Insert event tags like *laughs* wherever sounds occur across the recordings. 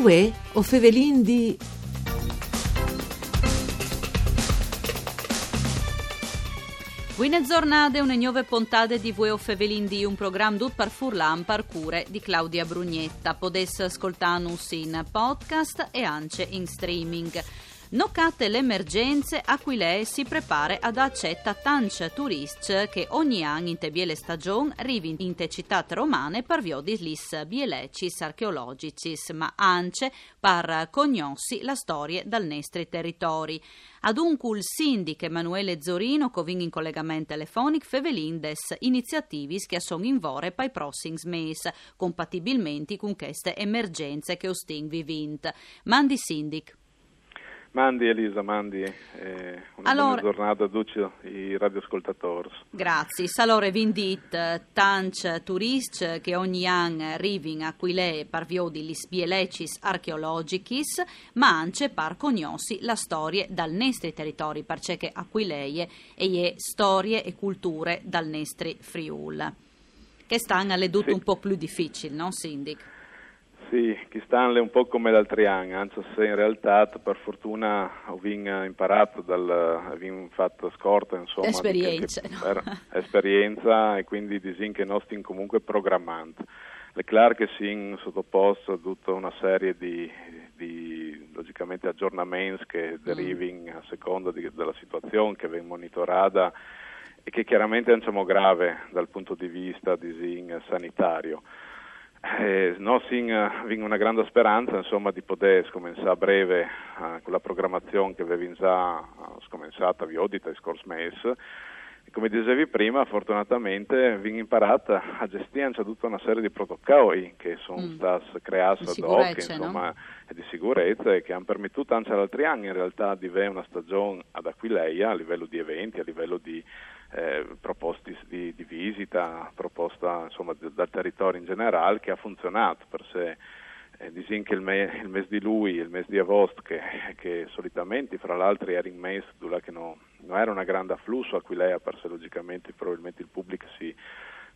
Uè, o fevelin di... Buone giornate, une nuove puntate di Vue Fevelin di un programma tutto per furlan parcure di Claudia Brugnetta. Potesse ascoltarnos in podcast e anche in streaming. Noccate le emergenze a cui lei si prepara ad accetta tanti turisti che ogni anno in te biele stagione arrivano in te città romane per via di lis bielecis archeologici, ma anche per cognossi la storia dal nostri territori. Ad un il sindico Emanuele Zorino, che in collegamento telefonico, fevelindes iniziativi che sono in vore per i prossimi mesi, compatibilmente con queste emergenze che ostin vivint. Mandi sindic. Mandi Elisa, mandi eh, una allora, buona giornata a tutti i radioascoltatori. Grazie. Allora, vi invito tanti turisti che ogni anno arrivano a qui per via di spielecis archeologicis, ma anche per conoscere la storia dal nostri territori, perché a qui lei e storie e culture dal nostro Friul. Che stanno alle sì. un po' più difficili, no, Sindic? Sì, chi stanno è un po' come l'altri anni, anzi se in realtà per fortuna ho imparato, dal, ho fatto scorta, insomma, esperienza, che, no? esperienza e quindi disin che non stiamo comunque programmando. Chiaro che si sottoposto a tutta una serie di, di logicamente aggiornamenti che mm. derivano a seconda di, della situazione che viene monitorata e che chiaramente è grave dal punto di vista disin, sanitario. Eh, no, sin, uh, una grande speranza insomma, di poter cominciare a breve uh, con la programmazione che avevi già uh, scominciata vi odita il scorso mese. E come dicevi prima, fortunatamente vi imparata a gestire tutta una serie di protocolli che sono mm. stati creati ad hoc insomma, no? di sicurezza e che hanno permesso anche agli altri anni in realtà di avere una stagione ad Aquileia a livello di eventi, a livello di eh, proposte di, di, visita, proposta insomma, dal territorio in generale che ha funzionato per sé. Eh, disin che il, me, il, mese di lui, il mese di agosto, che, che solitamente fra l'altro era in mese dove no, non era una grande afflusso a cui lei ha perso logicamente probabilmente il pubblico si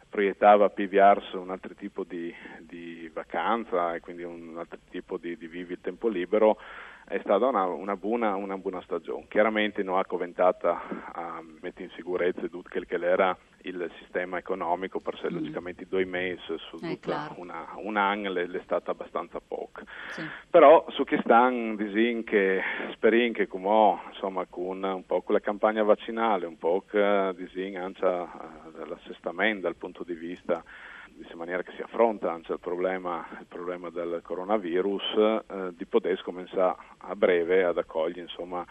proiettava a piviarsi un altro tipo di, di, vacanza e quindi un altro tipo di, di vivi il tempo libero, è stata una, una, buona, una buona, stagione. Chiaramente non ha coventata a mettere in sicurezza tutto quel che era il sistema economico, perché mm. logicamente due mesi su eh, tutta una, un anno è, stata abbastanza poco. Sì. Però su che stanno, disin che sperin che come insomma con un po' con la campagna vaccinale, un po' disin anche eh, l'assestamento dal punto di vista in maniera che si affronta il problema, il problema del coronavirus, eh, di poter cominciare a breve ad accogliere insomma,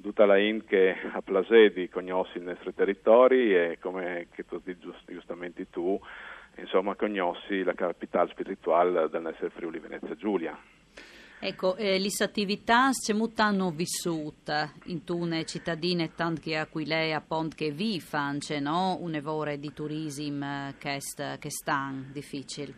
tutta la IN che ha piacere di conoscere i nostri territori e come tu giust, giustamente tu, insomma, conosci la capitale spirituale del nostro Friuli Venezia Giulia. Ecco, eh, le attività che hanno vissuto in tune cittadine, tanto che a cui lei ha pont che vi fanno, no? Un evore di turismo che, è che difficile.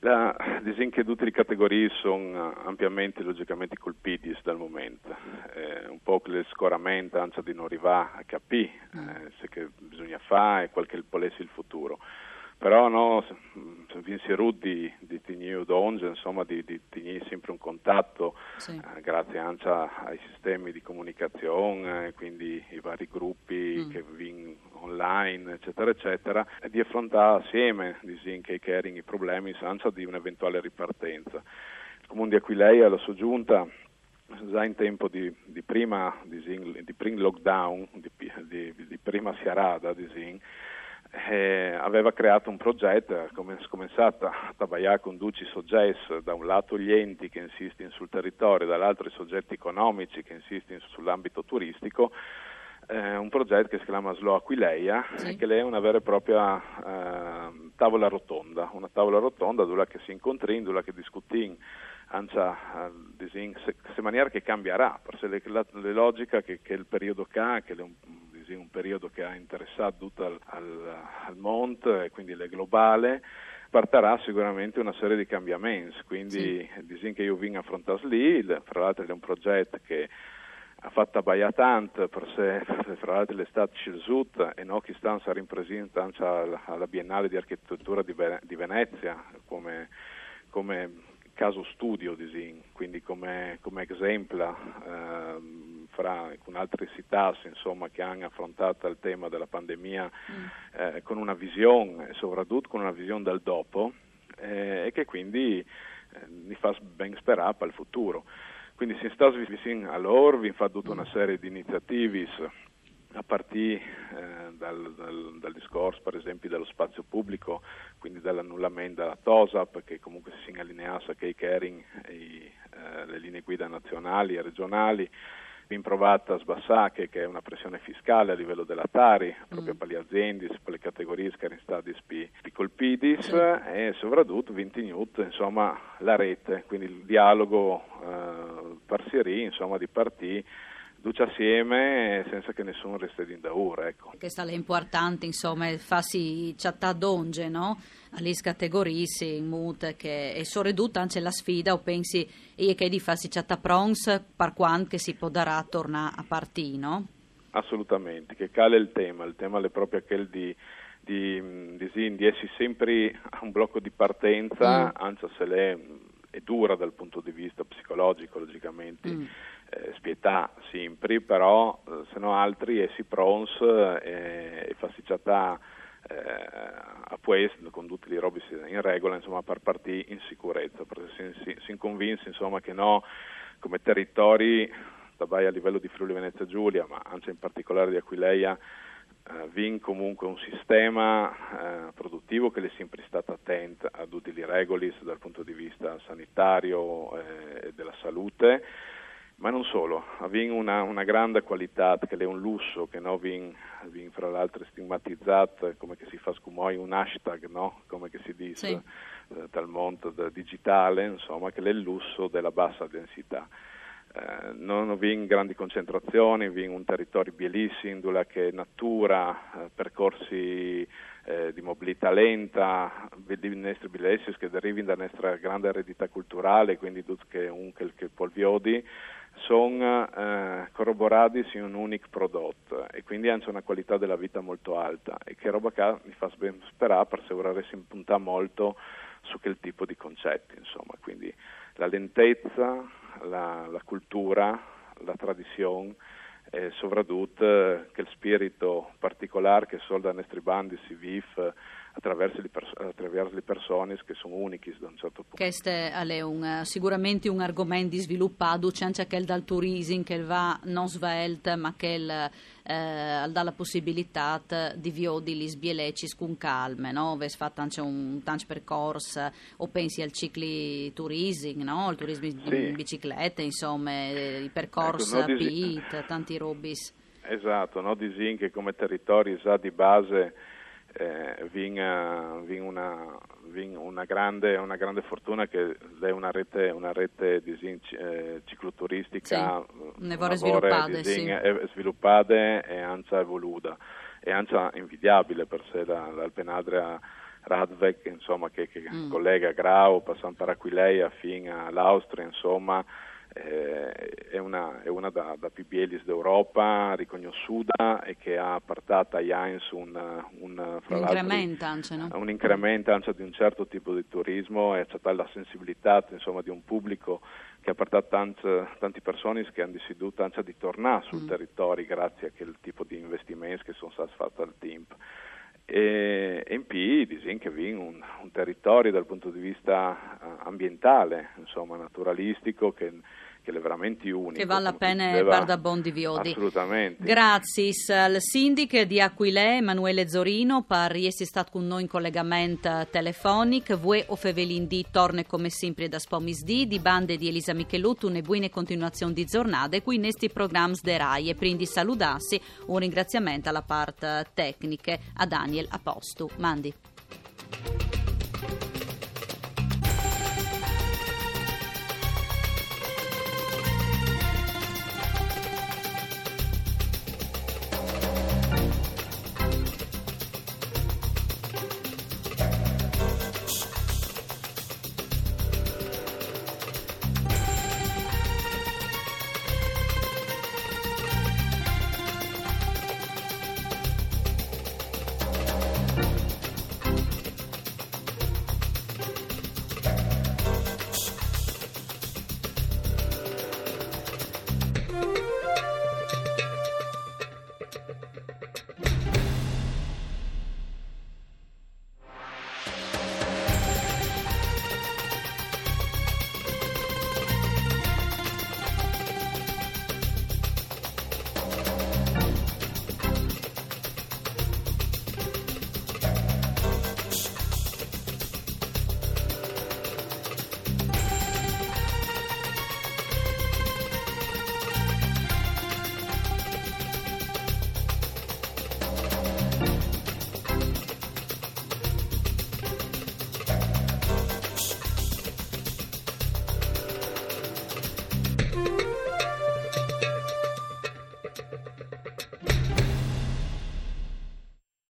La, disin che tutte le categorie sono ampiamente logicamente colpite dal momento, eh, un po' le scoramento anzi di non arrivare a capire mm. eh, se che bisogna fare e qual che il futuro però no, vinsi Ruddi di Tigniu d'Onge, insomma di, di tenere sempre un contatto sì. eh, grazie anche ai sistemi di comunicazione, quindi i vari gruppi mm. che vengono online, eccetera, eccetera, e di affrontare assieme disin, che erano i problemi senza di un'eventuale ripartenza. Il comune di Aquileia, la sua giunta, già in tempo di, di prima, disin, di prima lockdown, di, di, di prima siarada, disin, eh, aveva creato un progetto, come cominciato a lavorare *laughs* con 12 soggetti, da un lato gli enti che insistono sul territorio, dall'altro i soggetti economici che insistono sull'ambito turistico, eh, un progetto che si chiama Slow Aquileia sì. che è una vera e propria eh, tavola rotonda, una tavola rotonda dove che si incontri, dove che discutin anza in maniera che cambierà, perché le, la, le logica che, che il periodo ha, che un crisi, un periodo che ha interessato tutto al, al, al mondo e quindi è globale, partirà sicuramente una serie di cambiamenti, quindi sì. che io vengo a affrontare lì, fra l'altro è un progetto che ha fatto abbaia tanto per sé, fra l'altro l'estate scelta e noi che stanno a rimpresenta anche alla Biennale di Architettura di, Venezia come, come caso studio disin, quindi come, come esempio ehm, fra con altre città insomma, che hanno affrontato il tema della pandemia mm. eh, con una visione soprattutto con una visione del dopo eh, e che quindi eh, mi fa ben sperare per il futuro. Quindi si sta vicino a loro, vi fa tutta una serie di iniziative a partire eh, dal, dal, dal, discorso per esempio dello spazio pubblico, quindi dall'annullamento della TOSAP che comunque si allineasse a Cake Caring e eh, le linee guida nazionali e regionali, ben provata a sbassare che è una pressione fiscale a livello della Tari, proprio mm. per le aziende, per le categorie state colpite sì. e soprattutto 20 Newt, insomma la rete, quindi il dialogo eh, parsieri, insomma di partiti tutti assieme senza che nessuno resti in daura. Ecco. Questa è importante, insomma, farsi chatta donge, no? Alle categorie in mood che è soprattutto anche la sfida o pensi e che di farsi chatta prons per quanto si può darà tornare a partire, no? Assolutamente, che cale il tema, il tema è proprio quel di di, di, di essere sempre a un blocco di partenza, mm. anche se lei è dura dal punto di vista psicologico, logicamente. Mm eh, spietà sempre, però eh, se no altri essi prons eh, e facciata eh, a questo con tutti i robi in regola insomma per partire in sicurezza perché si, si, si convince insomma che no come territori a livello di Friuli Venezia Giulia ma anche in particolare di Aquileia Uh, vin comunque un sistema uh, produttivo che è sempre stato attento a tutte le regole dal punto di vista sanitario eh, e della salute ma non solo, aveva una, una, grande qualità che è un lusso che no, vin fra l'altro stigmatizzato come che si fa scumoi un hashtag, no? come che si dice sì. eh, dal mondo digitale, insomma, che è il lusso della bassa densità. Eh, non vin grandi concentrazioni, vin un territorio bellissimo dove che natura, eh, percorsi eh, di mobilità lenta, di nostri bellezzi che derivano dalla nostra grande eredità culturale, quindi che un che, polviodi sono eh, corroborati in un unico prodotto e quindi hanno una qualità della vita molto alta e che roba che mi fa ben sperare per assicurare si punta molto su quel tipo di concetti, insomma, quindi la lentezza, la, la cultura, la tradizione e soprattutto eh, che il spirito particolare che solo da nostri si vive attraverso le, pers- attraverso le persone che sono uniche da un certo punto. Questo è un, sicuramente un argomento sviluppato, c'è anche quel dal turismo che va non svelto ma che eh, dà la possibilità di viodi gli sbieleci con calme, no? Avete fatto anche un tanto percorso o pensi al cicli turismo, no? il turismo sì. in bicicletta, insomma, i percorsi ecco, no, PIT, tanti robis. Esatto, no? Disin che come territori già di base eh, vin, vin, una, vin una, grande, una, grande, fortuna che è una rete, una rete disin, eh, cicloturistica sì, ne vorrei sviluppare, sì. sviluppate e anzi evoluta e anzi invidiabile per sé l'Alpenadria Radvek insomma, che, che mm. collega Grau passando per Aquileia fino all'Austria insomma eh, è una, è una da, da più bielis d'Europa riconosciuta e che ha portato a Jains un, un, un incremento no? un incremento anche di un certo tipo di turismo e c'è la sensibilità insomma, di un pubblico che ha portato tante, tante persone che hanno deciso anche di tornare sul mm. territorio grazie a quel tipo di investimenti che sono stati fatti al TIMP e, in più dicono che un, un territorio dal punto di vista eh, ambientale, insomma naturalistico che veramente unico. Che vale la pena diceva, da Bondi Viodi. Assolutamente. Grazie al sindaco di Aquilè, Emanuele Zorino, per essere stato con noi in collegamento telefonico. Voi o Fevelindì torna come sempre da Spomisdì, di bande di Elisa Michelotto, una buona continuazione di giornata, qui nesti programmi de RAI. E quindi salutassi un ringraziamento alla parte tecnica a Daniel Apostu. Mandi.